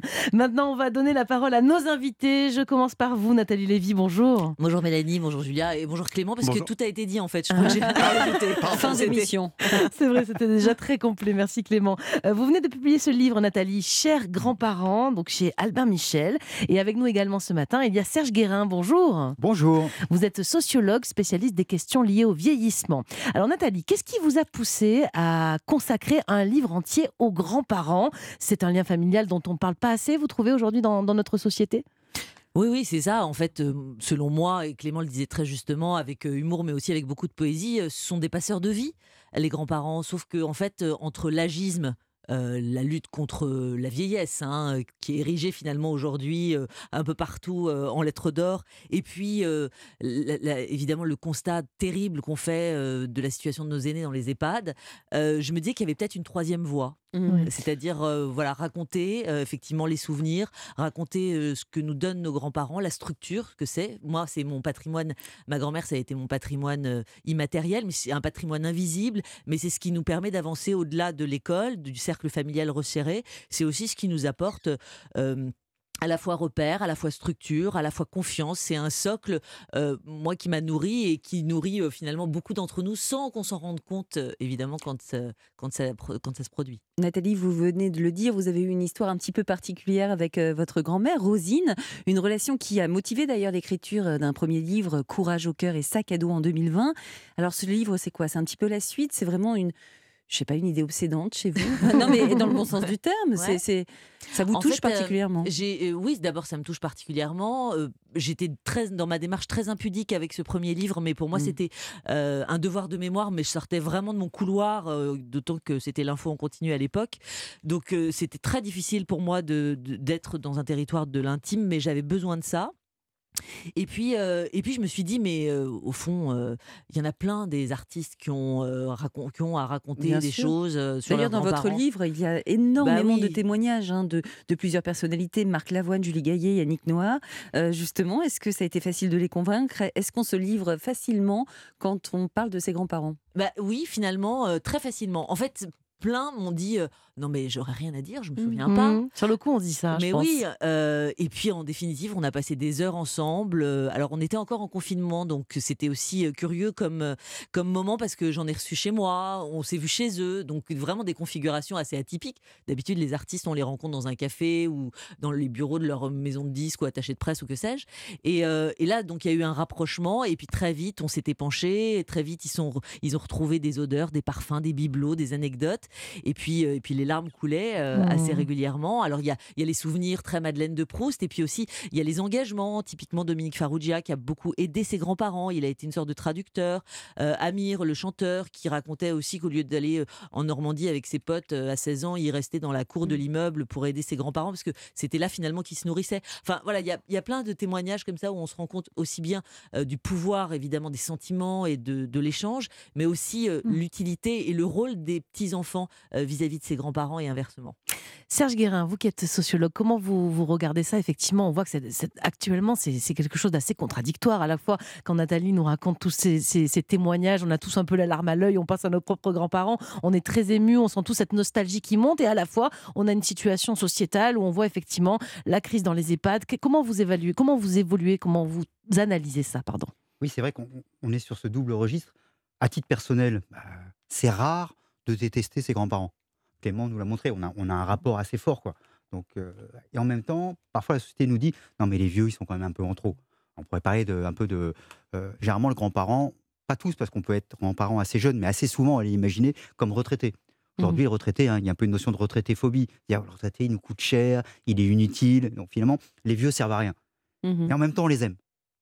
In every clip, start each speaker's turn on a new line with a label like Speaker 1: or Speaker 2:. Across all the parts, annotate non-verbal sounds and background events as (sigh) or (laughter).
Speaker 1: (laughs) Maintenant, on va donner la parole à nos invités. Je commence par vous, Nathalie Lévy. Bonjour.
Speaker 2: Bonjour Mélanie, bonjour Julia et bonjour Clément, parce
Speaker 3: Bonjour.
Speaker 2: que tout a été dit en fait. Je crois que j'ai (laughs) pas
Speaker 4: Fin d'émission. (laughs)
Speaker 1: C'est vrai, c'était déjà très complet. Merci Clément. Euh, Vous venez de publier ce livre, Nathalie, Chers grands-parents, donc chez Albin Michel. Et avec nous également ce matin, il y a Serge Guérin. Bonjour.
Speaker 3: Bonjour.
Speaker 1: Vous êtes sociologue, spécialiste des questions liées au vieillissement. Alors Nathalie, qu'est-ce qui vous a poussé à consacrer un livre entier aux grands-parents? C'est un lien familial dont on ne parle pas assez, vous trouvez, aujourd'hui dans, notre société?
Speaker 2: Oui, oui, c'est ça. En fait, euh, selon moi, et Clément le disait très justement, avec euh, humour, mais aussi avec beaucoup de poésie, euh, ce sont des passeurs de vie, les grands-parents. Sauf que, en fait, entre l'agisme, la lutte contre la vieillesse, hein, qui est érigée finalement aujourd'hui un peu partout en lettres d'or, et puis évidemment le constat terrible qu'on fait de la situation de nos aînés dans les EHPAD, je me disais qu'il y avait peut-être une troisième voie.
Speaker 1: Oui.
Speaker 2: C'est-à-dire, euh, voilà, raconter euh, effectivement les souvenirs, raconter euh, ce que nous donnent nos grands-parents, la structure que c'est. Moi, c'est mon patrimoine. Ma grand-mère, ça a été mon patrimoine euh, immatériel, mais c'est un patrimoine invisible. Mais c'est ce qui nous permet d'avancer au-delà de l'école, du cercle familial resserré. C'est aussi ce qui nous apporte. À la fois repère, à la fois structure, à la fois confiance. C'est un socle, euh, moi, qui m'a nourri et qui nourrit euh, finalement beaucoup d'entre nous sans qu'on s'en rende compte, euh, évidemment, quand, quand, ça, quand ça se produit.
Speaker 4: Nathalie, vous venez de le dire, vous avez eu une histoire un petit peu particulière avec votre grand-mère, Rosine. Une relation qui a motivé d'ailleurs l'écriture d'un premier livre, Courage au cœur et sac à dos en 2020. Alors ce livre, c'est quoi? C'est un petit peu la suite? C'est vraiment une. Je sais pas, une idée obsédante chez vous? (laughs) Non, mais dans le bon sens du terme. c'est
Speaker 2: Ouais.
Speaker 4: c'est, ça vous
Speaker 2: En
Speaker 4: touche
Speaker 2: fait, euh,
Speaker 4: particulièrement?
Speaker 2: J'ai, euh, oui, d'abord ça me touche particulièrement. Euh, J'étais très dans ma démarche très impudique avec ce premier livre, mais pour moi
Speaker 4: Mm.
Speaker 2: c'était un devoir de mémoire. Mais je sortais vraiment de mon couloir, d'autant que c'était l'info en continu à l'époque. Donc c'était très difficile pour moi de- d'être dans un territoire de l'intime, mais j'avais besoin de ça. Et puis, euh, et puis je me suis dit, mais euh, au fond, euh, il y en a plein des artistes qui ont, racon- qui ont à raconter
Speaker 4: Bien
Speaker 2: des
Speaker 4: sûr.
Speaker 2: choses
Speaker 4: D'ailleurs,
Speaker 2: leurs
Speaker 4: dans votre livre, il y a énormément
Speaker 2: oui.
Speaker 4: de témoignages hein, de, de plusieurs personnalités, Marc Lavoine, Julie Gaillet, Yannick Noah. Justement, est-ce que ça a été facile de les convaincre? Est-ce qu'on se livre facilement quand on parle de ses grands-parents?
Speaker 2: Bah oui, finalement, euh, très facilement. En fait, plein m'ont dit euh, non mais j'aurais rien à dire, je me souviens pas.
Speaker 1: Mhm. Sur le coup, on dit ça. je
Speaker 2: Mais
Speaker 1: pense.
Speaker 2: oui, euh, et puis en définitive, on a passé des heures ensemble. Euh, Alors, on était encore en confinement, donc c'était aussi curieux comme, comme moment parce que j'en ai reçu chez moi, on s'est vu chez eux, donc vraiment des configurations assez atypiques. D'habitude, les artistes, on les rencontre dans un café ou dans les bureaux de leur maison de disques ou attachés de presse ou que sais-je. Et, euh, et là, donc, il y a eu un rapprochement, et puis très vite, on s'était penché, très vite, ils, sont, ils ont retrouvé des odeurs, des parfums, des bibelots, des anecdotes, et puis, euh, et puis les larmes coulaient euh,
Speaker 1: Mmh.
Speaker 2: assez régulièrement. Alors, il y a, il y a les souvenirs très Madeleine de Proust, et puis aussi, il y a les engagements, typiquement Dominique Farrugia, qui a beaucoup aidé ses grands-parents, il a été une sorte de traducteur. Euh, Amir, le chanteur, qui racontait aussi qu'au lieu d'aller en Normandie avec ses potes à 16 ans, il restait dans la cour de l'immeuble pour aider ses grands-parents, parce que c'était là finalement qu'il se nourrissait. Enfin, voilà, il y a, il y a plein de témoignages comme ça où on se rend compte aussi bien euh, du pouvoir, évidemment, des sentiments et de, de l'échange, mais aussi euh,
Speaker 1: Mm.
Speaker 2: l'utilité et le rôle des petits-enfants euh, vis-à-vis de ses grands-parents et inversement.
Speaker 1: Serge Guérin, vous qui êtes sociologue, comment vous, regardez ça? Effectivement, on voit que c'est- actuellement, c'est quelque chose d'assez contradictoire. À la fois, quand Nathalie nous raconte tous ces, témoignages, on a tous un peu la larme à l'œil, on pense à nos propres grands-parents, on est très ému, on sent tous cette nostalgie qui monte, et à la fois, on a une situation sociétale où on voit effectivement la crise dans les EHPAD. Comment vous évaluez Comment vous évoluez Comment vous analysez ça Pardon?
Speaker 3: Oui, c'est vrai qu'on on est sur ce double registre. À titre personnel, bah, c'est rare de détester ses grands-parents. Clément nous l'a montré, on a, on a un rapport assez fort. Quoi. Donc, euh, et en même temps, parfois la société nous dit non, mais les vieux, ils sont quand même un peu en trop. On pourrait parler de, un peu de. euh, généralement, le grand-parent, pas tous, parce qu'on peut être grand-parent assez jeune, mais assez souvent, à l'imaginer comme retraité. Aujourd'hui, les retraités, hein, il y a un peu une notion de retraité-phobie. C'est-à-dire, le retraité, il nous coûte cher, il est inutile. Donc finalement, les vieux servent à rien.
Speaker 4: Mhm.
Speaker 3: Et en même temps, on les aime.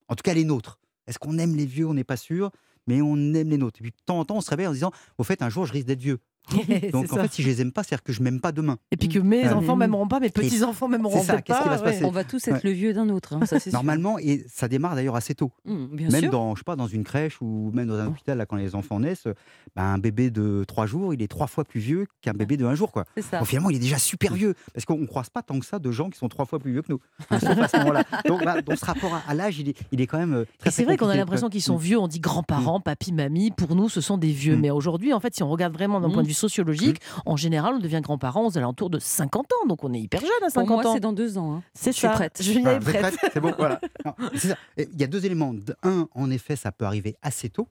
Speaker 3: En tout cas, les nôtres. Est-ce qu'on aime les vieux? On n'est pas sûr, mais on aime les nôtres. Et puis, de temps en temps, on se réveille en se disant Au fait, un jour, je risque d'être vieux. (laughs) Donc, en
Speaker 1: ça.
Speaker 3: fait, si je les aime pas, c'est-à-dire que je m'aime pas demain.
Speaker 1: Et puis que mes
Speaker 3: Euh,
Speaker 1: enfants
Speaker 4: Mm.
Speaker 1: m'aimeront pas, mes petits-enfants m'aimeront
Speaker 3: c'est ça,
Speaker 1: peut-être
Speaker 3: qu'est-ce qui
Speaker 1: pas,
Speaker 3: va se passer
Speaker 4: On va tous être
Speaker 3: Ouais.
Speaker 4: le vieux d'un autre, hein, ça c'est sûr.
Speaker 3: Normalement, et ça démarre d'ailleurs assez tôt.
Speaker 4: Mhm, bien
Speaker 3: même
Speaker 4: sûr.
Speaker 3: dans, je sais pas, dans une crèche ou même dans un hôpital, là, quand les enfants naissent, ben, un bébé de trois jours, il est trois fois plus vieux qu'un bébé de un jour. Quoi.
Speaker 4: C'est ça.
Speaker 3: Finalement, il est déjà super vieux. Parce qu'on ne croise pas tant que ça de gens qui sont trois fois plus vieux que nous. Hein, sauf à ce moment-là. (laughs) Donc, bah, donc, ce rapport à, à l'âge, il est, il est quand même euh, très
Speaker 1: Et c'est vrai qu'on a l'impression qu'ils sont
Speaker 3: Mm.
Speaker 1: vieux. On dit grands-parents, papy, mamie. Pour nous, ce sont des vieux. Mais aujourd'hui, en fait, si on regarde vraiment d'un point de vue sociologique, en général, on devient grand-parent aux alentours de 50 ans. Donc on est hyper jeune à 50
Speaker 4: Pour moi,
Speaker 1: ans.
Speaker 4: c'est dans deux ans. hein.
Speaker 1: C'est
Speaker 4: Je suis
Speaker 1: ça.
Speaker 4: prête.
Speaker 3: Voilà,
Speaker 1: prête.
Speaker 3: prête C'est bon, voilà. (laughs) Non, ça. Il y a deux éléments. Un, en effet, ça peut arriver assez tôt,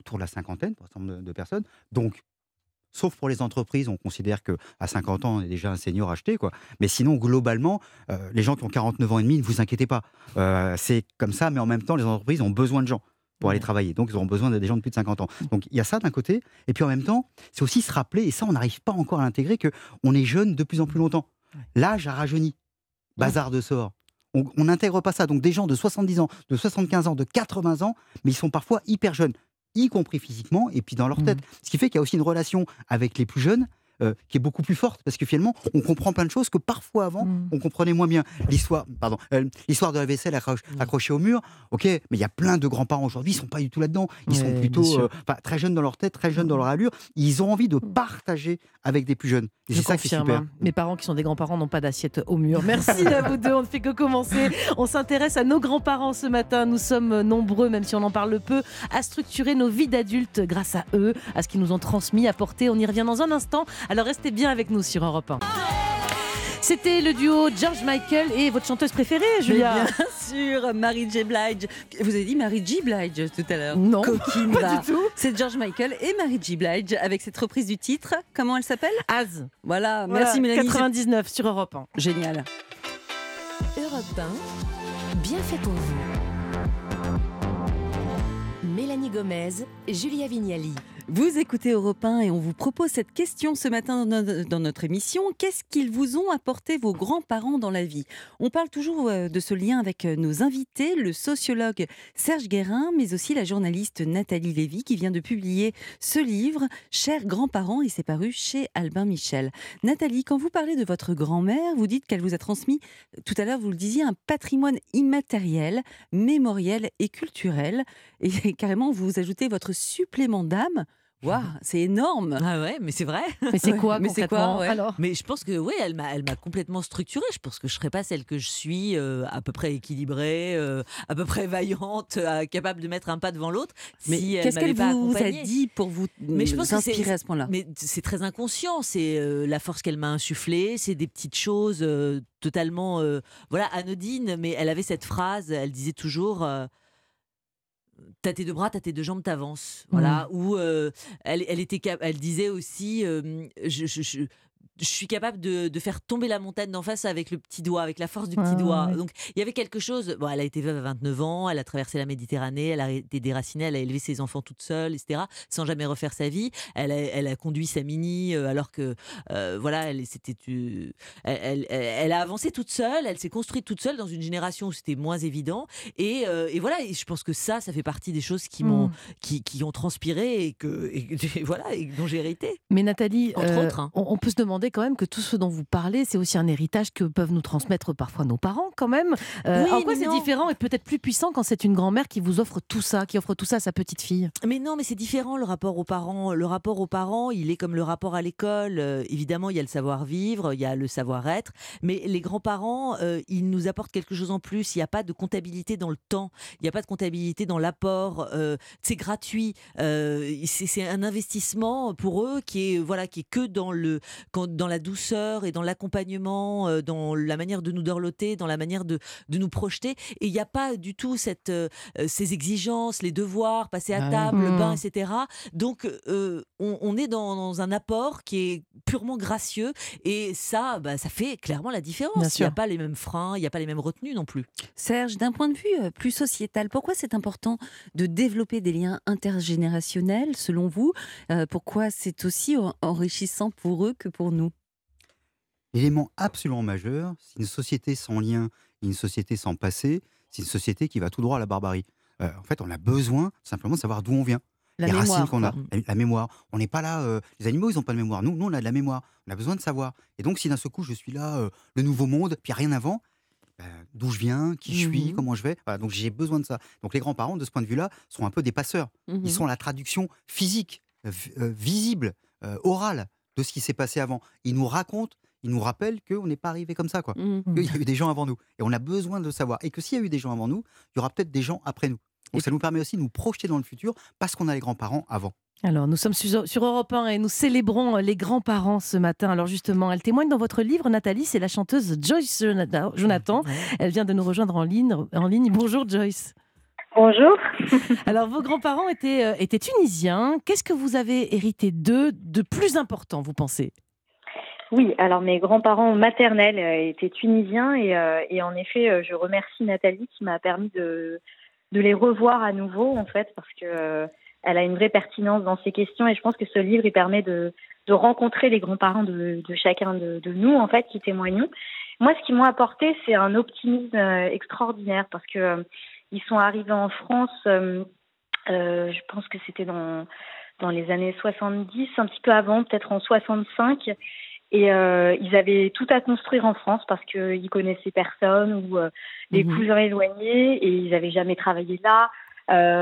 Speaker 3: autour de la cinquantaine pour un certain nombre de, personnes. Donc, sauf pour les entreprises, on considère qu'à 50 ans, on est déjà un senior acheté. Quoi. Mais sinon, globalement, euh, les gens qui ont 49 ans et demi, ne vous inquiétez pas. Euh, c'est comme ça, mais en même temps, les entreprises ont besoin de gens pour aller travailler. Donc, ils auront besoin de des gens de plus de 50 ans. Donc, il y a ça d'un côté. Et puis, en même temps, c'est aussi se rappeler, et ça, on n'arrive pas encore à l'intégrer, qu'on est jeune de plus en plus longtemps. L'âge a rajeuni. Bazar de sort. On n'intègre pas ça. Donc, des gens de 70 ans, de 75 ans, de 80 ans, mais ils sont parfois hyper jeunes, y compris physiquement et puis dans leur
Speaker 1: Mhm.
Speaker 3: tête. Ce qui fait qu'il y a aussi une relation avec les plus jeunes euh, qui est beaucoup plus forte parce que finalement, on comprend plein de choses que parfois avant,
Speaker 1: Mhm.
Speaker 3: on comprenait moins bien. L'histoire, pardon, euh, l'histoire de la vaisselle accroche-
Speaker 2: Mhm.
Speaker 3: accrochée au mur, ok, mais il y a plein de grands-parents aujourd'hui, ils sont pas du tout là-dedans. Ils
Speaker 1: Ouais,
Speaker 3: sont plutôt euh, très jeunes dans leur tête, très jeunes dans leur allure. Ils ont envie de partager avec des plus jeunes. Et c'est ça qui est super.
Speaker 1: hein. Mes parents qui sont des grands-parents n'ont pas d'assiette au mur. Merci à vous deux. On ne fait que commencer. On s'intéresse à nos grands-parents ce matin. Nous sommes nombreux, même si on en parle peu, à structurer nos vies d'adultes grâce à eux, à ce qu'ils nous ont transmis, apporté. On y revient dans un instant. Alors restez bien avec nous sur Europe 1. C'était le duo George Michael et votre chanteuse préférée, Julia.
Speaker 4: Bien sûr, Mary J. Blige. Vous avez dit Mary J. Blige tout à l'heure.
Speaker 1: Non,
Speaker 4: Coquine,
Speaker 1: pas
Speaker 4: va.
Speaker 1: du tout.
Speaker 4: C'est George Michael et Mary J. Blige avec cette reprise du titre. Comment elle s'appelle?
Speaker 1: Az.
Speaker 4: Voilà,
Speaker 1: Voilà,
Speaker 4: merci Mélanie.
Speaker 1: 99 sur Europe 1.
Speaker 4: c'est Génial.
Speaker 5: Europe 1, bien fait pour vous. Mélanie Gomez, Julia Vignali.
Speaker 4: Vous écoutez Europe 1 et on vous propose cette question ce matin dans no- dans notre émission. Qu'est-ce qu'ils vous ont apporté vos grands-parents dans la vie? On parle toujours euh, de ce lien avec euh, nos invités, le sociologue Serge Guérin, mais aussi la journaliste Nathalie Lévy qui vient de publier ce livre, Chers grands-parents, et c'est paru chez Albin Michel. Nathalie, quand vous parlez de votre grand-mère, vous dites qu'elle vous a transmis, tout à l'heure vous le disiez, un patrimoine immatériel, mémoriel et culturel. Et (laughs) carrément, vous ajoutez votre supplément d'âme. Waouh, c'est énorme
Speaker 2: Ah ouais, mais c'est vrai.
Speaker 1: Mais c'est quoi (laughs)
Speaker 4: mais c'est quoi,
Speaker 1: concrètement
Speaker 4: ouais.
Speaker 1: Alors?
Speaker 2: Mais je pense que oui, elle m'a, elle m'a complètement structurée. Je pense que je serais pas celle que je suis, euh, à peu près équilibrée, euh, à peu près vaillante, euh, capable de mettre un pas devant l'autre.
Speaker 4: Mais
Speaker 2: si
Speaker 4: qu'est-ce qu'elle
Speaker 2: pas
Speaker 4: vous a dit pour vous
Speaker 2: Mais je pense que c'est-
Speaker 4: inspirer à ce point-là?
Speaker 2: Mais c'est très inconscient. C'est euh, la force qu'elle m'a insufflée. C'est des petites choses euh, totalement, euh, voilà, anodines. Mais elle avait cette phrase. Elle disait toujours. T'as tes deux bras, t'as tes deux jambes, t'avances. Voilà. Ou euh, elle, elle était, elle disait aussi, euh, je, je- je- je suis capable de, de faire tomber la montagne d'en face avec le petit doigt, avec la force du petit
Speaker 1: Ah,
Speaker 2: doigt.
Speaker 1: ouais.
Speaker 2: Donc il y avait quelque chose. Bon, elle a été veuve à 29 ans, elle a traversé la Méditerranée, elle a été déracinée, elle a élevé ses enfants toute seule, etc. Sans jamais refaire sa vie. Elle a, elle a conduit sa mini euh, alors que euh, voilà, elle c'était euh, elle, elle- elle a avancé toute seule, elle s'est construite toute seule dans une génération où c'était moins évident. Et, et voilà, et je pense que ça, ça fait partie des choses qui m'ont
Speaker 1: Mm.
Speaker 2: qui, qui ont transpiré et que (laughs) et, voilà et dont j'ai hérité.
Speaker 1: Mais Nathalie,
Speaker 2: Entre autres, hein.
Speaker 1: on, on peut se demander quand même que tout ce dont vous parlez, c'est aussi un héritage que peuvent nous transmettre parfois nos parents quand même. Euh,
Speaker 2: Oui,
Speaker 1: en quoi c'est différent et peut-être plus puissant quand c'est une grand-mère qui vous offre tout ça, qui offre tout ça à sa petite fille?
Speaker 2: Mais non, mais c'est différent le rapport aux parents. Le rapport aux parents, il est comme le rapport à l'école. Euh, évidemment, il y a le savoir-vivre, il y a le savoir-être. Mais les grands-parents, euh, ils nous apportent quelque chose en plus. Il n'y a pas de comptabilité dans le temps. Il n'y a pas de comptabilité dans l'apport. Euh, c'est gratuit. Euh, c'est c'est un investissement pour eux qui est voilà qui est que dans le quand- dans la douceur et dans l'accompagnement, euh, dans la manière de nous dorloter, dans la manière de de nous projeter. Et il n'y a pas du tout cette euh, euh, ces exigences, les devoirs, passer à
Speaker 1: Ah
Speaker 2: table, le bain,
Speaker 1: Mmh.
Speaker 2: etc. Donc, on, on est dans, dans un apport qui est purement gracieux et ça, bah, ça fait clairement la différence. Il n'y a pas les mêmes freins, il n'y a pas les mêmes retenues non plus.
Speaker 4: Serge, d'un point de vue plus sociétal, pourquoi c'est important de développer des liens intergénérationnels, selon vous? Euh, Pourquoi c'est aussi en- enrichissant pour eux que pour nous
Speaker 3: L'élément absolument majeur, c'est une société sans lien, une société sans passé, c'est une société qui va tout droit à la barbarie. Euh, en fait, on a besoin simplement de savoir d'où on vient,
Speaker 1: La
Speaker 3: les
Speaker 1: mémoire,
Speaker 3: racines qu'on a, la, la mémoire. On n'est pas là. euh, les animaux, ils n'ont pas de mémoire. Nous, nous, on a de la mémoire. On a besoin de savoir. Et donc, si d'un seul coup, je suis là, euh, le nouveau monde, puis rien avant, ben, d'où je viens, qui je suis,
Speaker 1: Mhm.
Speaker 3: comment je vais. Voilà, donc, j'ai besoin de ça. Donc, les grands-parents, de ce point de vue-là, sont un peu des passeurs.
Speaker 4: Mhm.
Speaker 3: Ils sont la traduction physique, vi- visible, orale de ce qui s'est passé avant. Ils nous racontent, ils nous rappellent qu'on n'est pas arrivé comme ça, quoi.
Speaker 4: Mhm.
Speaker 3: Qu'il y a eu des gens avant nous. Et on a besoin de le savoir. Et que s'il y a eu des gens avant nous, il y aura peut-être des gens après nous. Donc ça nous permet aussi de nous projeter dans le futur parce qu'on a les grands-parents avant.
Speaker 1: Alors, nous sommes sur, Europe 1 et nous célébrons les grands-parents ce matin. Alors, justement, elle témoigne dans votre livre, Nathalie, c'est la chanteuse Joyce Jonathan. Jonathan. Elle vient de nous rejoindre en ligne. En ligne. Bonjour, Joyce.
Speaker 6: Bonjour. (laughs)
Speaker 1: Alors, vos grands-parents étaient, euh, étaient tunisiens. Qu'est-ce que vous avez hérité d'eux de plus important, vous pensez?
Speaker 6: Oui, alors mes grands-parents maternels euh, étaient tunisiens et, euh, et en effet, je remercie Nathalie qui m'a permis de, de les revoir à nouveau, en fait, parce que elle a une vraie pertinence dans ces questions et je pense que ce livre, il permet de, de rencontrer les grands-parents de, de chacun de, de nous, en fait, qui témoignons. Moi, ce qu'ils m'ont apporté, c'est un optimisme extraordinaire parce que ils sont arrivés en France, euh, euh, je pense que c'était dans, dans les années 70, un petit peu avant, peut-être en 65. Et euh, ils avaient tout à construire en France parce qu'ils connaissaient personne ou des
Speaker 1: Mhm.
Speaker 6: cousins éloignés et ils n'avaient jamais travaillé là.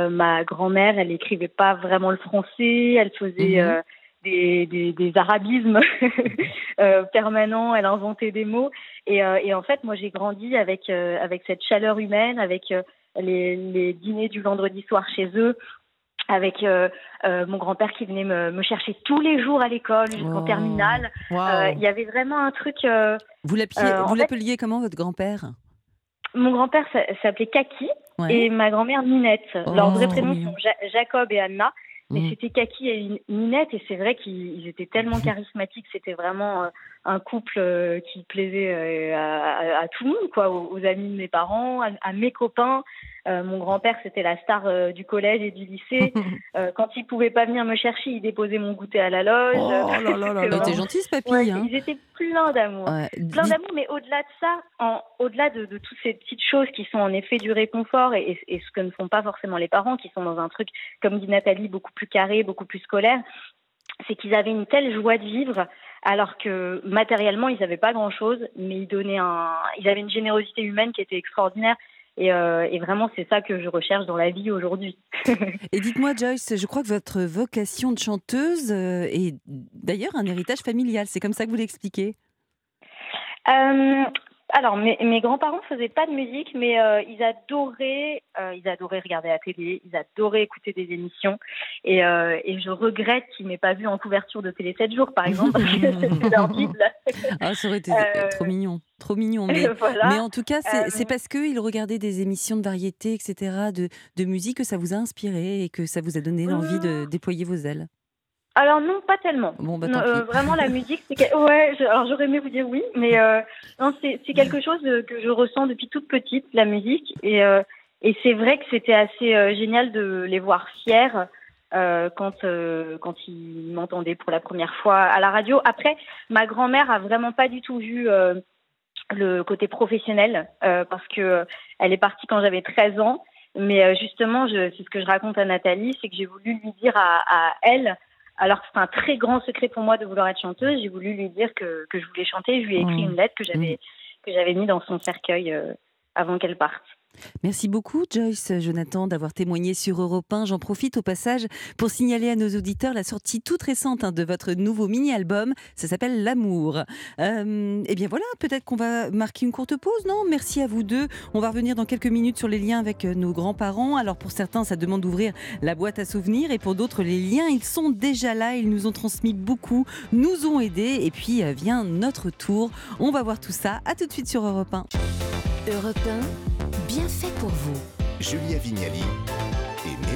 Speaker 6: Ma grand-mère, elle n'écrivait pas vraiment le français, elle faisait
Speaker 1: Mhm.
Speaker 6: des, des, des arabismes (laughs) euh, permanents, elle inventait des mots. Et, euh, et en fait, moi, j'ai grandi avec, euh, avec cette chaleur humaine, avec les, les dîners du vendredi soir chez eux, avec euh, euh, mon grand-père qui venait me, me chercher tous les jours à l'école jusqu'en
Speaker 1: Oh.
Speaker 6: terminale. Euh, Il y avait vraiment un truc.
Speaker 4: Vous l'appeliez- comment, votre grand-père?
Speaker 6: Mon grand-père s'a- s'appelait Kaki
Speaker 4: Ouais.
Speaker 6: et ma grand-mère Ninette. Leurs
Speaker 4: Oh,
Speaker 6: vrais
Speaker 4: trop
Speaker 6: prénoms sont Ja- Jacob et Anna. Mais
Speaker 1: Mm.
Speaker 6: c'était Kaki et Ninette et c'est vrai qu'ils ils étaient tellement (laughs) charismatiques. C'était vraiment un couple euh, qui plaisait euh, à, à- à tout le monde, quoi, aux, aux amis de mes parents, à, à mes copains. Euh, mon grand-père, c'était la star euh, du collège et du lycée. (laughs) Euh, quand il pouvait pas venir me chercher, il déposait mon goûter à la loge.
Speaker 1: Oh là là là (laughs)
Speaker 6: vraiment-
Speaker 4: gentil, ce papy.
Speaker 6: Ouais,
Speaker 4: hein.
Speaker 6: Ils étaient pleins d'amour
Speaker 4: Ouais.
Speaker 6: plein d'amour, mais au-delà de ça, en, au-delà de, de toutes ces petites choses qui sont en effet du réconfort et, et- et ce que ne font pas forcément les parents, qui sont dans un truc, comme dit Nathalie, beaucoup plus carré, beaucoup plus scolaire, c'est qu'ils avaient une telle joie de vivre, alors que matériellement, ils n'avaient pas grand-chose, mais ils donnaient un, ils avaient une générosité humaine qui était extraordinaire. Et, euh, et vraiment, c'est ça que je recherche dans la vie aujourd'hui. (laughs)
Speaker 4: Et dites-moi, Joyce, je crois que votre vocation de chanteuse euh, est d'ailleurs un héritage familial. C'est comme ça que vous l'expliquez?
Speaker 6: Euh, alors, mes, mes grands-parents faisaient pas de musique, mais euh, ils adoraient, euh, ils adoraient regarder la télé, ils adoraient écouter des émissions, et, euh, et je regrette qu'ils m'aient pas vu en couverture de Télé 7 jours, par exemple, parce que (laughs) c'était leur.
Speaker 4: Ah, ça aurait été trop mignon. Trop mignon. Mais, (laughs)
Speaker 6: voilà.
Speaker 4: mais en tout cas, c'est c'est parce qu'ils regardaient des émissions de variété, etc., de, de musique, que ça vous a inspiré et que ça vous a donné l'envie de déployer vos ailes.
Speaker 6: Alors non, pas tellement.
Speaker 4: Bon, bah
Speaker 6: Non, euh, vraiment, la (laughs) musique, c'est que- ouais. je- Alors j'aurais aimé vous dire oui, mais euh, non, c'est c'est quelque chose euh, que je ressens depuis toute petite, la musique, et euh, et c'est vrai que c'était assez génial de les voir fiers quand quand ils m'entendaient pour la première fois à la radio. Après, ma grand-mère a vraiment pas du tout vu le côté professionnel parce que elle est partie quand j'avais 13 ans. Mais justement, je- c'est ce que je raconte à Nathalie, c'est que j'ai voulu lui dire à, à elle alors que c'est un très grand secret pour moi de vouloir être chanteuse, j'ai voulu lui dire que, que je voulais chanter. Je lui ai écrit
Speaker 1: Mmh.
Speaker 6: une lettre que j'avais que j'avais mis dans son cercueil euh, avant qu'elle parte.
Speaker 4: Merci beaucoup, Joyce, Jonathan, d'avoir témoigné sur Europe 1. J'en profite au passage pour signaler à nos auditeurs la sortie toute récente hein, de votre nouveau mini-album. Ça s'appelle L'amour. Euh, eh bien voilà, peut-être qu'on va marquer une courte pause, non? Merci à vous deux. On va revenir dans quelques minutes sur les liens avec euh, nos grands-parents. Alors pour certains, ça demande d'ouvrir la boîte à souvenirs et pour d'autres, les liens, ils sont déjà là. Ils nous ont transmis beaucoup, nous ont aidés. Et puis euh, vient notre tour. On va voir tout ça. À tout de suite sur Europe 1.
Speaker 5: Europe 1, bien fait pour vous.
Speaker 7: Julia Vignali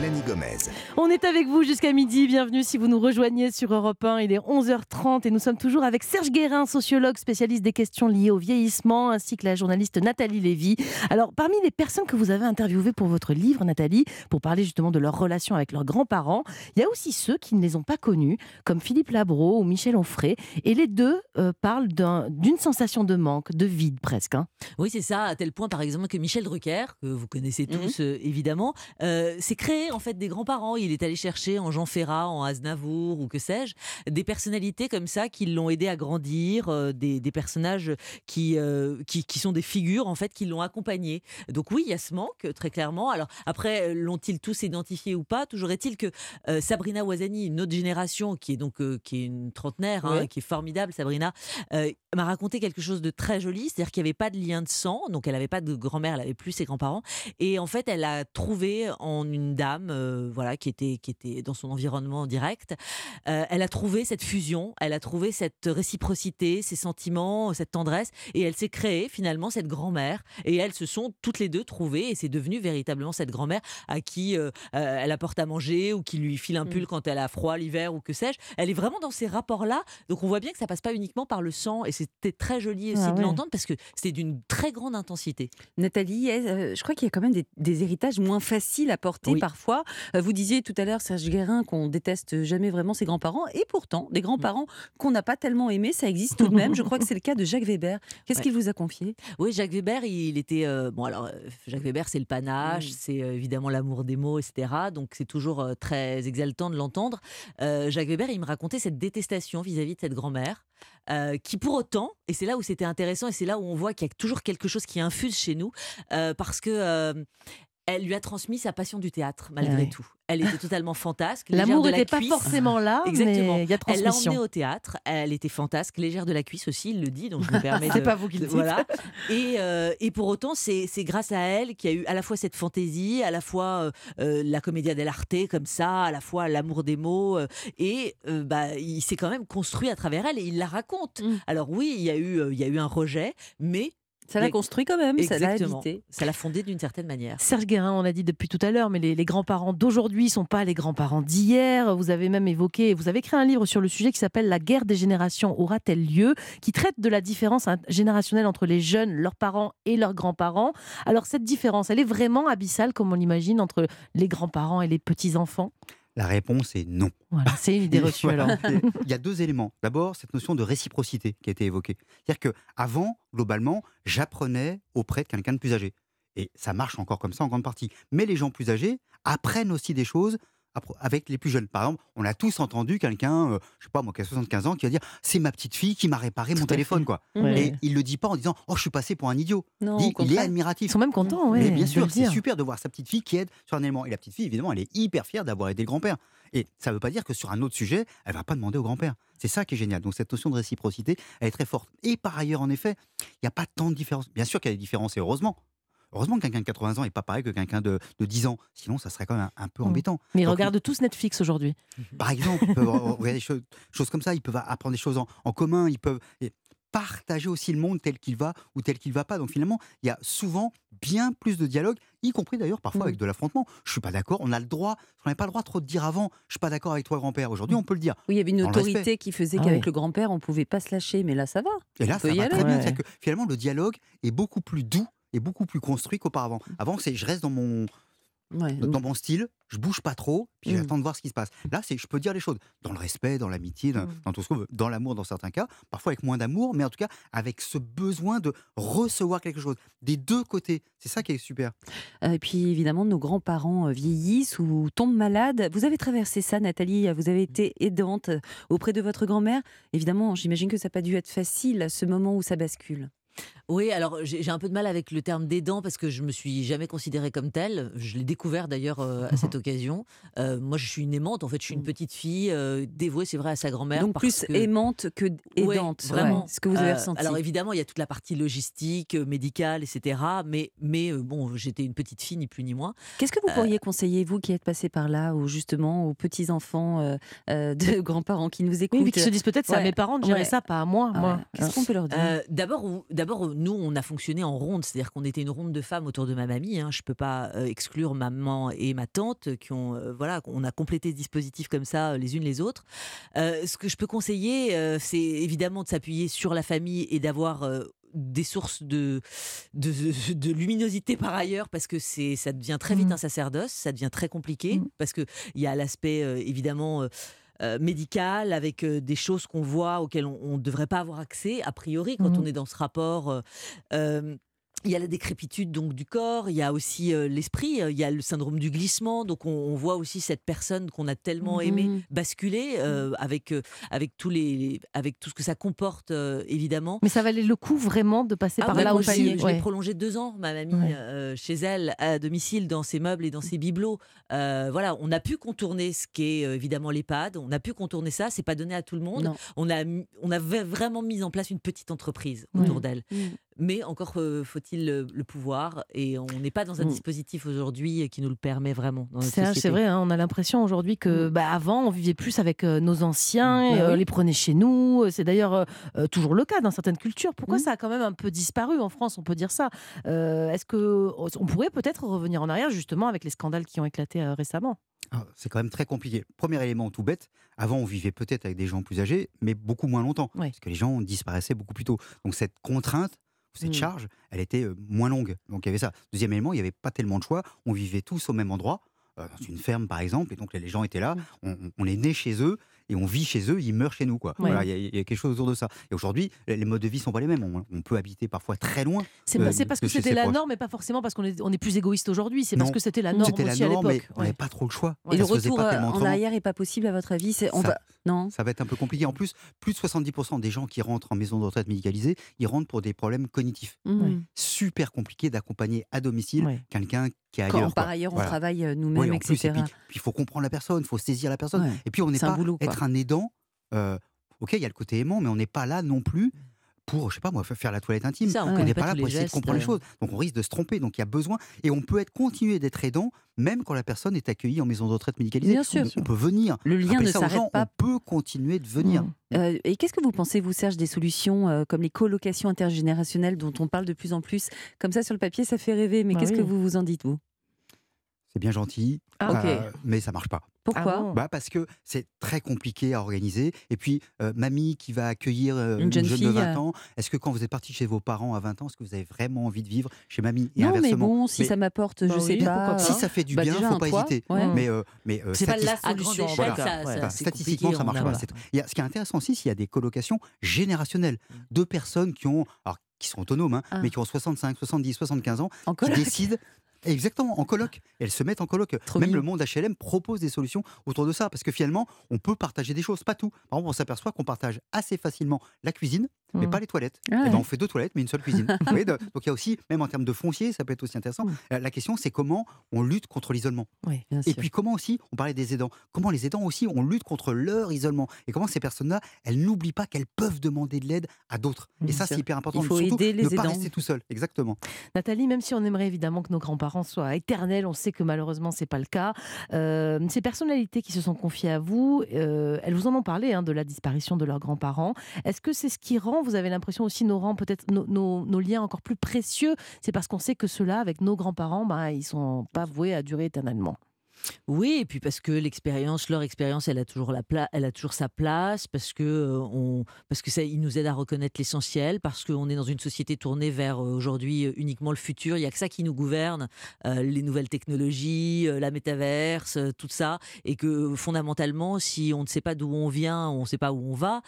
Speaker 7: Mélanie Gomez.
Speaker 1: On est avec vous jusqu'à midi. Bienvenue si vous nous rejoignez sur Europe 1. Il est 11h30 et nous sommes toujours avec Serge Guérin, sociologue spécialiste des questions liées au vieillissement, ainsi que la journaliste Nathalie Lévy. Alors, parmi les personnes que vous avez interviewées pour votre livre, Nathalie, pour parler justement de leur relation avec leurs grands-parents, il y a aussi ceux qui ne les ont pas connus, comme Philippe Labro ou Michel Onfray. Et les deux euh, parlent d'un- d'une sensation de manque, de vide presque. hein.
Speaker 2: Oui, c'est ça, à tel point, par exemple, que Michel Drucker, que vous connaissez
Speaker 4: Mhm.
Speaker 2: tous euh, évidemment, euh, s'est créé en fait des grands-parents. Il est allé chercher en Jean Ferrat, en Aznavour ou que sais-je, des personnalités comme ça qui l'ont aidé à grandir, euh, des, des personnages qui, euh, qui, qui sont des figures en fait qui l'ont accompagné. Donc oui, il y a ce manque très clairement. Alors après, euh, l'ont-ils tous identifié ou pas? Toujours est-il que euh, Sabrina Ouazani, une autre génération qui est donc qui est une trentenaire, hein, qui est formidable, Sabrina, m'a raconté quelque chose de très joli, c'est-à-dire qu'il n'y avait pas de lien de sang, donc elle n'avait pas de grand-mère, elle avait plus ses grands-parents, et en fait elle a trouvé en une dame, euh, voilà, qui était qui était dans son environnement direct, euh, elle a trouvé cette fusion, elle a trouvé cette réciprocité, ces sentiments, cette tendresse, et elle s'est créée finalement cette grand-mère, et elles se sont toutes les deux trouvées, et c'est devenu véritablement cette grand-mère à qui euh, elle apporte à manger ou qui lui file un pull quand elle a froid l'hiver ou que sais-je. Elle est vraiment dans ces rapports-là, donc on voit bien que ça passe pas uniquement par le sang, et c'était très joli aussi
Speaker 1: Ah
Speaker 2: de
Speaker 1: ouais.
Speaker 2: l'entendre parce que c'était d'une très grande intensité.
Speaker 4: Nathalie, je crois qu'il y a quand même des, des héritages moins faciles à porter
Speaker 2: Oui.
Speaker 4: parfois. Euh, Vous disiez tout à l'heure, Serge Guérin, qu'on déteste jamais vraiment ses grands-parents. Et pourtant, des grands-parents qu'on n'a pas tellement aimés, ça existe tout de même. Je crois que c'est le cas de Jacques Weber. Qu'est-ce
Speaker 2: Ouais.
Speaker 4: qu'il vous a confié?
Speaker 2: Oui, Jacques Weber, il était. euh, bon, alors, euh, Jacques Weber, c'est le panache,
Speaker 4: Mm.
Speaker 2: c'est évidemment l'amour des mots, etc. Donc, c'est toujours très exaltant de l'entendre. Euh, Jacques Weber, il me racontait cette détestation vis-à-vis de cette grand-mère, euh, qui pour autant, et c'est là où c'était intéressant, et c'est là où on voit qu'il y a toujours quelque chose qui infuse chez nous, euh, parce que. euh, elle lui a transmis sa passion du théâtre, malgré
Speaker 1: Ouais.
Speaker 2: tout. Elle était totalement fantasque.
Speaker 1: L'amour
Speaker 2: de la
Speaker 1: n'était pas
Speaker 2: cuisse.
Speaker 1: forcément là,
Speaker 2: Exactement.
Speaker 1: mais il y a
Speaker 2: Elle l'a emmenée au théâtre. Elle était fantasque, légère de la cuisse aussi, il le dit, donc je me (laughs) permets de,
Speaker 1: pas vous qui le dites.
Speaker 2: Voilà. Et, euh, et pour autant, c'est c'est grâce à elle qu'il y a eu à la fois cette fantaisie, à la fois euh, euh, la commedia dell'arte comme ça, à la fois l'amour des mots. euh, et bah, il s'est quand même construit à travers elle et il la raconte.
Speaker 4: Mm.
Speaker 2: Alors oui, il y, a eu, il y a eu un rejet, mais
Speaker 4: Ça l'a construit quand même, ça l'a
Speaker 2: exactement,
Speaker 4: habité.
Speaker 2: ça l'a fondé d'une certaine manière.
Speaker 1: Serge Guérin, on a dit depuis tout à l'heure, mais les, les grands-parents d'aujourd'hui ne sont pas les grands-parents d'hier. Vous avez même évoqué, vous avez écrit un livre sur le sujet qui s'appelle La guerre des générations aura-t-elle lieu qui traite de la différence générationnelle entre les jeunes, leurs parents et leurs grands-parents. Alors cette différence, elle est vraiment abyssale, comme on l'imagine, entre les grands-parents et les petits-enfants?
Speaker 3: La réponse est non.
Speaker 1: Voilà, c'est une idée reçue alors.
Speaker 3: Il y a deux éléments. D'abord, cette notion de réciprocité qui a été évoquée. C'est-à-dire qu'avant, globalement, j'apprenais auprès de quelqu'un de plus âgé. Et ça marche encore comme ça en grande partie. Mais les gens plus âgés apprennent aussi des choses avec les plus jeunes. Par exemple, on a tous entendu quelqu'un, euh, je sais pas moi, qui a 75 ans, qui va dire c'est ma petite fille qui m'a réparé
Speaker 1: Tout
Speaker 3: mon téléphone,
Speaker 1: fait.
Speaker 3: quoi.
Speaker 1: Ouais.
Speaker 3: Et il le dit pas en disant oh je suis passé pour un idiot.
Speaker 4: Non,
Speaker 3: Il- est
Speaker 4: contraire.
Speaker 1: Ils
Speaker 3: admiratif.
Speaker 1: sont même contents, ouais,
Speaker 3: Mais bien sûr, c'est super de voir sa petite fille qui aide sur un élément. Et la petite fille, évidemment, elle est hyper fière d'avoir aidé le grand-père. Et ça ne veut pas dire que sur un autre sujet, elle va pas demander au grand-père. C'est ça qui est génial. Donc cette notion de réciprocité, elle est très forte. Et par ailleurs, en effet, il n'y a pas tant de différences. Bien sûr qu'il y a des différences, et heureusement. Heureusement que quelqu'un de 80 ans n'est pas pareil que quelqu'un de, de 10 ans. Sinon, ça serait quand même un, un peu
Speaker 1: Mm.
Speaker 3: embêtant.
Speaker 1: Mais ils
Speaker 3: Donc,
Speaker 1: regardent tous Netflix aujourd'hui. (laughs)
Speaker 3: Par exemple, ils peuvent regarder des choses, choses comme ça, ils peuvent apprendre des choses en, en commun, ils peuvent partager aussi le monde tel qu'il va ou tel qu'il va pas. Donc finalement, il y a souvent bien plus de dialogue, y compris d'ailleurs parfois
Speaker 4: Mm.
Speaker 3: avec de l'affrontement. Je suis pas d'accord, on a le droit, on n'avait pas le droit trop de dire avant, je suis pas d'accord avec toi grand-père. Aujourd'hui, on peut le dire.
Speaker 4: Oui, il y avait une autorité qui faisait
Speaker 1: Ah
Speaker 4: qu'avec
Speaker 1: oui.
Speaker 4: le grand-père, on pouvait pas se lâcher. Mais là, ça va.
Speaker 3: Et là, ça
Speaker 4: y
Speaker 3: va
Speaker 4: aller.
Speaker 3: très bien.
Speaker 1: Ouais.
Speaker 3: C'est-à-dire que finalement, le dialogue est beaucoup plus doux et beaucoup plus construit qu'auparavant. Avant, c'est je reste dans mon,
Speaker 4: Ouais.
Speaker 3: dans mon style, je bouge pas trop, puis
Speaker 4: Mm.
Speaker 3: j'attends de voir ce qui se passe. Là, c'est je peux dire les choses dans le respect, dans l'amitié, dans,
Speaker 4: Mm.
Speaker 3: dans tout ce qu'on veut, dans l'amour dans certains cas, parfois avec moins d'amour, mais en tout cas avec ce besoin de recevoir quelque chose des deux côtés. C'est ça qui est super.
Speaker 4: Euh, Et puis évidemment, nos grands-parents euh, vieillissent ou tombent malades. Vous avez traversé ça, Nathalie. Vous avez été aidante euh, auprès de votre grand-mère. Évidemment, j'imagine que ça n'a pas dû être facile, ce moment où ça bascule.
Speaker 2: Oui, alors j'ai un peu de mal avec le terme d'aidant parce que je me suis jamais considérée comme telle. Je l'ai découvert d'ailleurs euh, à cette (laughs) occasion. Euh, moi, je suis une aimante. En fait, je suis une
Speaker 4: Mm.
Speaker 2: petite fille euh, dévouée, c'est vrai, à sa grand-mère.
Speaker 4: Donc plus
Speaker 2: que-
Speaker 4: aimante que
Speaker 2: Ouais,
Speaker 4: aidante.
Speaker 2: vraiment.
Speaker 4: Ouais, ce que vous avez ressenti.
Speaker 2: Alors évidemment, il y a toute la partie logistique, médicale, etc. Mais, mais bon, j'étais une petite fille, ni plus ni moins.
Speaker 4: Qu'est-ce que vous pourriez conseiller, vous qui êtes passé par là, ou justement aux petits-enfants euh, euh, de (laughs) grands-parents qui nous écoutent
Speaker 1: Oui, qui se disent peut-être c'est à
Speaker 4: Ouais,
Speaker 1: mes parents de gérer
Speaker 4: ouais.
Speaker 1: ça, pas à moi. Moi.
Speaker 4: Qu'est-ce qu'on peut leur dire?
Speaker 2: D'abord, d'abord, nous, on a fonctionné en ronde, c'est-à-dire qu'on était une ronde de femmes autour de ma mamie. Hein. Je peux pas euh, exclure ma maman et ma tante qui ont, euh, voilà, on a complété ce dispositif comme ça, euh, les unes les autres. Euh, ce que je peux conseiller, euh, c'est évidemment de s'appuyer sur la famille et d'avoir euh, des sources de, de, de luminosité par ailleurs parce que c'est ça devient très vite
Speaker 1: Mhm.
Speaker 2: un sacerdoce, ça devient très compliqué
Speaker 1: Mhm.
Speaker 2: parce que il y a l'aspect euh, évidemment euh, euh, médical avec euh, des choses qu'on voit auxquelles on ne devrait pas avoir accès a priori quand on est dans ce rapport. euh, il y a la décrépitude donc du corps, il y a aussi euh, l'esprit, euh, il y a le syndrome du glissement. Donc on, on voit aussi cette personne qu'on a tellement aimé
Speaker 4: Mhm.
Speaker 2: basculer euh, avec euh, avec tous les, avec tout ce que ça comporte évidemment.
Speaker 1: Mais ça valait le coup vraiment de passer
Speaker 2: Ah
Speaker 1: par
Speaker 2: ouais,
Speaker 1: là aussi,
Speaker 2: Je l'ai
Speaker 1: Ouais.
Speaker 2: prolongé deux ans, ma mamie,
Speaker 1: Ouais.
Speaker 2: chez elle, à domicile, dans ses meubles et dans ses bibelots. Voilà, on a pu contourner ce qu'est évidemment l'EHPAD. On a pu contourner ça. C'est pas donné à tout le monde.
Speaker 4: Non.
Speaker 2: On a, on avait vraiment mis en place une petite entreprise autour d'elle. Mais encore euh, faut-il le, le pouvoir. Et on n'est pas dans un
Speaker 1: Mm.
Speaker 2: dispositif aujourd'hui qui nous le permet vraiment.
Speaker 1: C'est vrai, hein, on a l'impression aujourd'hui que bah, avant on vivait plus avec euh, nos anciens, et, euh,
Speaker 4: oui.
Speaker 1: les prenait chez nous. C'est d'ailleurs euh, euh, toujours le cas dans certaines cultures. Pourquoi
Speaker 4: Mm.
Speaker 1: ça a quand même un peu disparu en France On peut dire ça? Euh, Est-ce que on pourrait peut-être revenir en arrière justement avec les scandales qui ont éclaté euh, récemment?
Speaker 3: Ah, C'est quand même très compliqué. Premier élément tout bête, avant on vivait peut-être avec des gens plus âgés, mais beaucoup moins longtemps, parce que les gens disparaissaient beaucoup plus tôt. Donc cette contrainte, cette
Speaker 1: Mm.
Speaker 3: charge, elle était moins longue. Donc il y avait ça. Deuxième élément, il n'y avait pas tellement de choix. On vivait tous au même endroit, dans une ferme par exemple, et donc les gens étaient là. On, on- on est né chez eux et on vit chez eux, ils meurent chez nous. quoi.
Speaker 1: Ouais.
Speaker 3: Voilà, il y, a- il y a quelque chose autour de ça. Et aujourd'hui, les modes de vie sont pas les mêmes. On, on peut habiter parfois très loin.
Speaker 1: C'est
Speaker 3: Euh,
Speaker 1: parce que c'était la
Speaker 3: proches.
Speaker 1: norme, et pas forcément parce qu'on est, on est plus égoïste aujourd'hui. C'est parce que c'était la norme
Speaker 3: C'était la
Speaker 1: aussi à
Speaker 3: norme, mais
Speaker 1: l'époque.
Speaker 3: on n'avait pas trop le choix.
Speaker 4: Et le
Speaker 3: Ça
Speaker 4: retour euh, en arrière est pas possible à votre avis C'est on
Speaker 3: Ça-
Speaker 4: va non?
Speaker 3: Ça va être un peu compliqué. En plus, plus de 70% des gens qui rentrent en maison de retraite médicalisée, ils rentrent pour des problèmes cognitifs.
Speaker 4: Mhm.
Speaker 3: Super compliqué d'accompagner à domicile
Speaker 1: Ouais.
Speaker 3: quelqu'un qui est
Speaker 4: Quand
Speaker 3: ailleurs.
Speaker 4: par
Speaker 3: quoi.
Speaker 4: ailleurs on
Speaker 3: Voilà.
Speaker 4: travaille euh,
Speaker 3: Oui,
Speaker 4: nous-mêmes,
Speaker 3: plus, et
Speaker 4: etc.
Speaker 3: puis il faut comprendre la personne, il faut saisir la personne.
Speaker 4: Ouais.
Speaker 3: Et puis on n'est
Speaker 4: C'est un
Speaker 3: pas
Speaker 4: boulot, quoi.
Speaker 3: Être un aidant. euh, ok, il y a le côté aimant, mais on n'est pas là non plus pour, je sais pas moi, faire la toilette intime.
Speaker 2: Ça, on
Speaker 3: n'est
Speaker 2: pas
Speaker 3: pas là pour essayer de comprendre les
Speaker 2: euh.
Speaker 3: choses. Donc on risque de se tromper. Donc il y a besoin. Et on peut être continuer d'être aidant même quand la personne est accueillie en maison de retraite médicalisée.
Speaker 4: Bien sûr.
Speaker 3: On, on peut venir.
Speaker 4: Le lien
Speaker 3: Rappeler
Speaker 4: ne s'arrête
Speaker 3: gens,
Speaker 4: pas.
Speaker 3: On peut continuer de venir.
Speaker 1: Mm.
Speaker 4: Euh, et qu'est-ce que vous pensez, vous, Serge, des solutions euh, comme les colocations intergénérationnelles dont on parle de plus en plus? Comme ça, sur le papier, ça fait rêver. Mais
Speaker 1: Bah
Speaker 4: qu'est-ce que vous vous en dites, vous?
Speaker 3: C'est bien gentil,
Speaker 1: Ah,
Speaker 3: euh, mais ça marche pas.
Speaker 4: Pourquoi
Speaker 1: Ah bon?
Speaker 3: Bah parce que c'est très compliqué à organiser. Et puis, euh, mamie qui va accueillir euh,
Speaker 4: Une
Speaker 3: une,
Speaker 4: jeune
Speaker 3: jeune,
Speaker 4: fille,
Speaker 3: de 20
Speaker 4: euh.
Speaker 3: ans, est-ce que quand vous êtes parti chez vos parents à 20 ans, est-ce que vous avez vraiment envie de vivre chez mamie Et
Speaker 4: Non, mais
Speaker 3: inversement?
Speaker 4: bon, si
Speaker 3: Mais-
Speaker 4: ça m'apporte,
Speaker 1: Bah
Speaker 4: je
Speaker 1: oui,
Speaker 4: sais
Speaker 1: pourquoi
Speaker 4: pas.
Speaker 1: pas.
Speaker 3: Si ça fait du
Speaker 4: Bah,
Speaker 3: bien,
Speaker 4: déjà
Speaker 3: faut
Speaker 4: un
Speaker 3: pas
Speaker 4: toit,
Speaker 3: hésiter.
Speaker 4: ouais.
Speaker 3: Mais, euh, mais euh,
Speaker 1: C'est pas la solution.
Speaker 3: Voilà.
Speaker 2: ça, ça-
Speaker 3: statistiquement, ça marche pas. Il y a- ce qui est intéressant aussi, c'est qu'il y a des colocations générationnelles. Deux personnes qui ont, alors, qui sont autonomes, hein,
Speaker 4: Ah.
Speaker 3: mais qui ont 65, 70, 75 ans,
Speaker 4: En
Speaker 3: qui décident. Exactement, en coloc. Elles se mettent en coloc.
Speaker 4: Trop
Speaker 3: Même le monde HLM propose des solutions autour de ça, parce que finalement, on peut partager des choses, pas tout. Par exemple, on s'aperçoit qu'on partage assez facilement la cuisine, mais
Speaker 1: Mm.
Speaker 3: pas les toilettes.
Speaker 4: Ah
Speaker 3: Eh ben, on fait deux toilettes, mais une seule cuisine. (laughs) Vous voyez, de- donc il y a aussi, même en termes de foncier, ça peut être aussi intéressant.
Speaker 4: Mm.
Speaker 3: La question, c'est comment on lutte contre l'isolement.
Speaker 1: Oui.
Speaker 3: Et puis comment aussi, on parlait des aidants, comment les aidants aussi, on lutte contre leur isolement. Et comment ces personnes-là, elles n'oublient pas qu'elles peuvent demander de l'aide à d'autres. Et ça, c'est hyper important.
Speaker 4: Il faut
Speaker 3: Surtout,
Speaker 4: aider les
Speaker 3: ne pas
Speaker 4: aidants.
Speaker 3: rester tout seul. Exactement.
Speaker 1: Nathalie, même si on aimerait évidemment que nos grands-parents soient éternels, on sait que malheureusement c'est pas le cas. Euh, ces personnalités qui se sont confiées à vous, euh, elles vous en ont parlé hein, de la disparition de leurs grands-parents. Est-ce que c'est ce qui rend, vous avez l'impression aussi, nos rend peut-être nos liens encore plus précieux C'est parce qu'on sait que ceux-là, avec nos grands-parents, bah, ils sont pas voués à durer éternellement.
Speaker 2: Oui, et puis parce que l'expérience, leur expérience, elle a toujours la pla- elle a toujours sa place, parce que euh, on, parce que ça, ils nous aident à reconnaître l'essentiel, parce qu'on est dans une société tournée vers euh, aujourd'hui euh, uniquement le futur. Il y a que ça qui nous gouverne, les nouvelles technologies, la métaverse, tout ça, et que fondamentalement, si on ne sait pas d'où on vient, on ne sait pas où on va.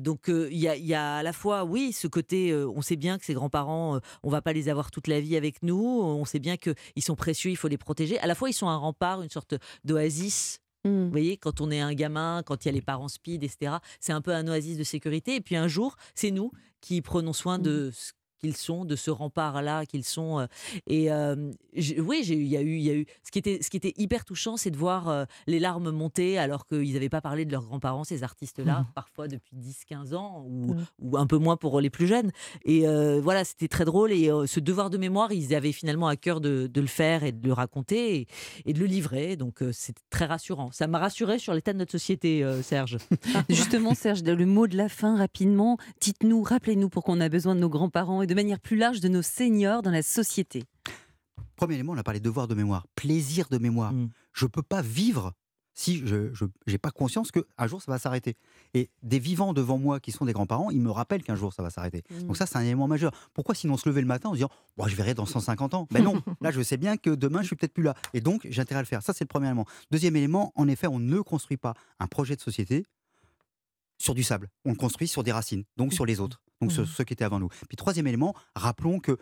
Speaker 2: Donc il y, a, y a à la fois, oui, ce côté, on sait bien que ces grands-parents, on va pas les avoir toute la vie avec nous. On sait bien que ils sont précieux, il faut les protéger. À la fois, ils sont un rempart, une sorte d'oasis.
Speaker 4: Mm.
Speaker 2: Vous voyez, quand on est un gamin, quand il y a les parents speed, etc., c'est un peu un oasis de sécurité. Et puis un jour, c'est nous qui prenons soin de ce qu'ils sont, de ce rempart-là qu'ils sont. euh, Et euh, oui, il y a eu, il y a eu. Ce qui était, ce qui était hyper touchant, c'est de voir euh, les larmes monter alors qu'ils n'avaient pas parlé de leurs grands-parents, ces artistes-là,
Speaker 1: Mhm.
Speaker 2: parfois depuis 10-15 ans ou,
Speaker 1: Mhm.
Speaker 2: ou un peu moins pour les plus jeunes. Et euh, voilà, c'était très drôle. Et ce devoir de mémoire, ils avaient finalement à cœur de, de le faire et de le raconter et, et de le livrer. Donc c'est très rassurant. Ça m'a rassuré sur l'état de notre société, Serge. (laughs)
Speaker 4: Justement, Serge, le mot de la fin, rapidement. Dites-nous, rappelez-nous pour qu'on a besoin de nos grands-parents et de manière plus large de nos seniors dans la société.
Speaker 3: Premier élément, on a parlé de devoir de mémoire, plaisir de mémoire.
Speaker 2: Mm.
Speaker 3: Je peux pas vivre si je n'ai pas conscience qu'un jour ça va s'arrêter. Et des vivants devant moi qui sont des grands-parents, ils me rappellent qu'un jour ça va s'arrêter.
Speaker 4: Mm.
Speaker 3: Donc ça, c'est un élément majeur. Pourquoi sinon se lever le matin en se disant bon, je verrai dans 150 ans Ben non, (laughs) là je sais bien que demain je suis peut-être plus là. Et donc j'ai intérêt à le faire. Ça, c'est le premier élément. Deuxième élément, en effet, on ne construit pas un projet de société sur du sable. On le construit sur des racines, donc (laughs) sur les autres, donc ceux qui étaient avant nous. Puis troisième élément, rappelons que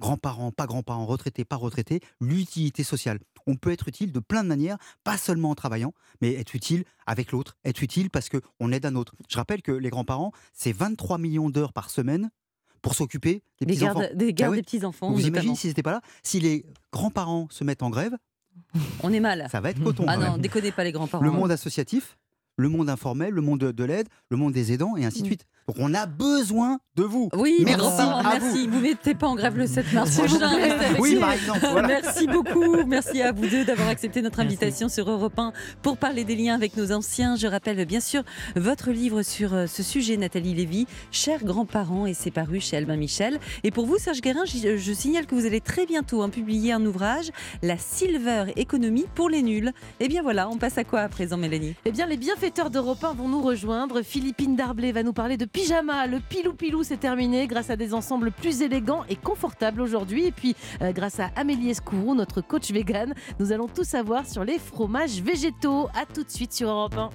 Speaker 3: grands-parents, pas grands-parents, retraités, pas retraités, l'utilité sociale. On peut être utile de plein de manières, pas seulement en travaillant, mais être utile avec l'autre, être utile parce qu'on aide un autre. Je rappelle que les grands-parents, c'est 23 millions d'heures par semaine pour s'occuper des
Speaker 4: Des
Speaker 3: petits-enfants.
Speaker 4: gardes, des, gardes
Speaker 3: Ah oui.
Speaker 4: des petits-enfants.
Speaker 3: Vous
Speaker 4: notamment.
Speaker 3: imaginez s'ils n'étaient pas là Si les grands-parents se mettent en grève,
Speaker 4: On est mal.
Speaker 3: ça va être coton.
Speaker 4: Ah non,
Speaker 3: même.
Speaker 4: déconnez pas les grands-parents.
Speaker 3: Le monde associatif, le monde informel, le monde de, de l'aide, le monde des aidants, et ainsi de
Speaker 4: Mm.
Speaker 3: suite. Donc on a besoin de vous.
Speaker 4: Oui,
Speaker 3: Merci
Speaker 4: merci. Vous mettez pas en grève le 7 mars prochain.
Speaker 3: Oui, par exemple. Voilà.
Speaker 4: Merci beaucoup. Merci à vous deux d'avoir accepté notre invitation sur Europe 1 pour parler des liens avec nos anciens. Je rappelle bien sûr votre livre sur euh, ce sujet, Nathalie Lévy, Chers grands-parents, et c'est paru chez Albin Michel. Et pour vous, Serge Guérin, je, je signale que vous allez très bientôt hein, publier un ouvrage, La Silver Economy pour les nuls. Et bien voilà, on passe à quoi à présent, Mélanie?
Speaker 1: Eh bien, les bienfaiteurs d'Europe 1 vont nous rejoindre. Philippine Darblay va nous parler de pyjama. Le pilou-pilou, c'est terminé grâce à des ensembles plus élégants et confortables aujourd'hui. Et puis, euh, grâce à Amélie Escourou, notre coach vegan, nous allons tout savoir sur les fromages végétaux. A tout de suite sur Europe 1.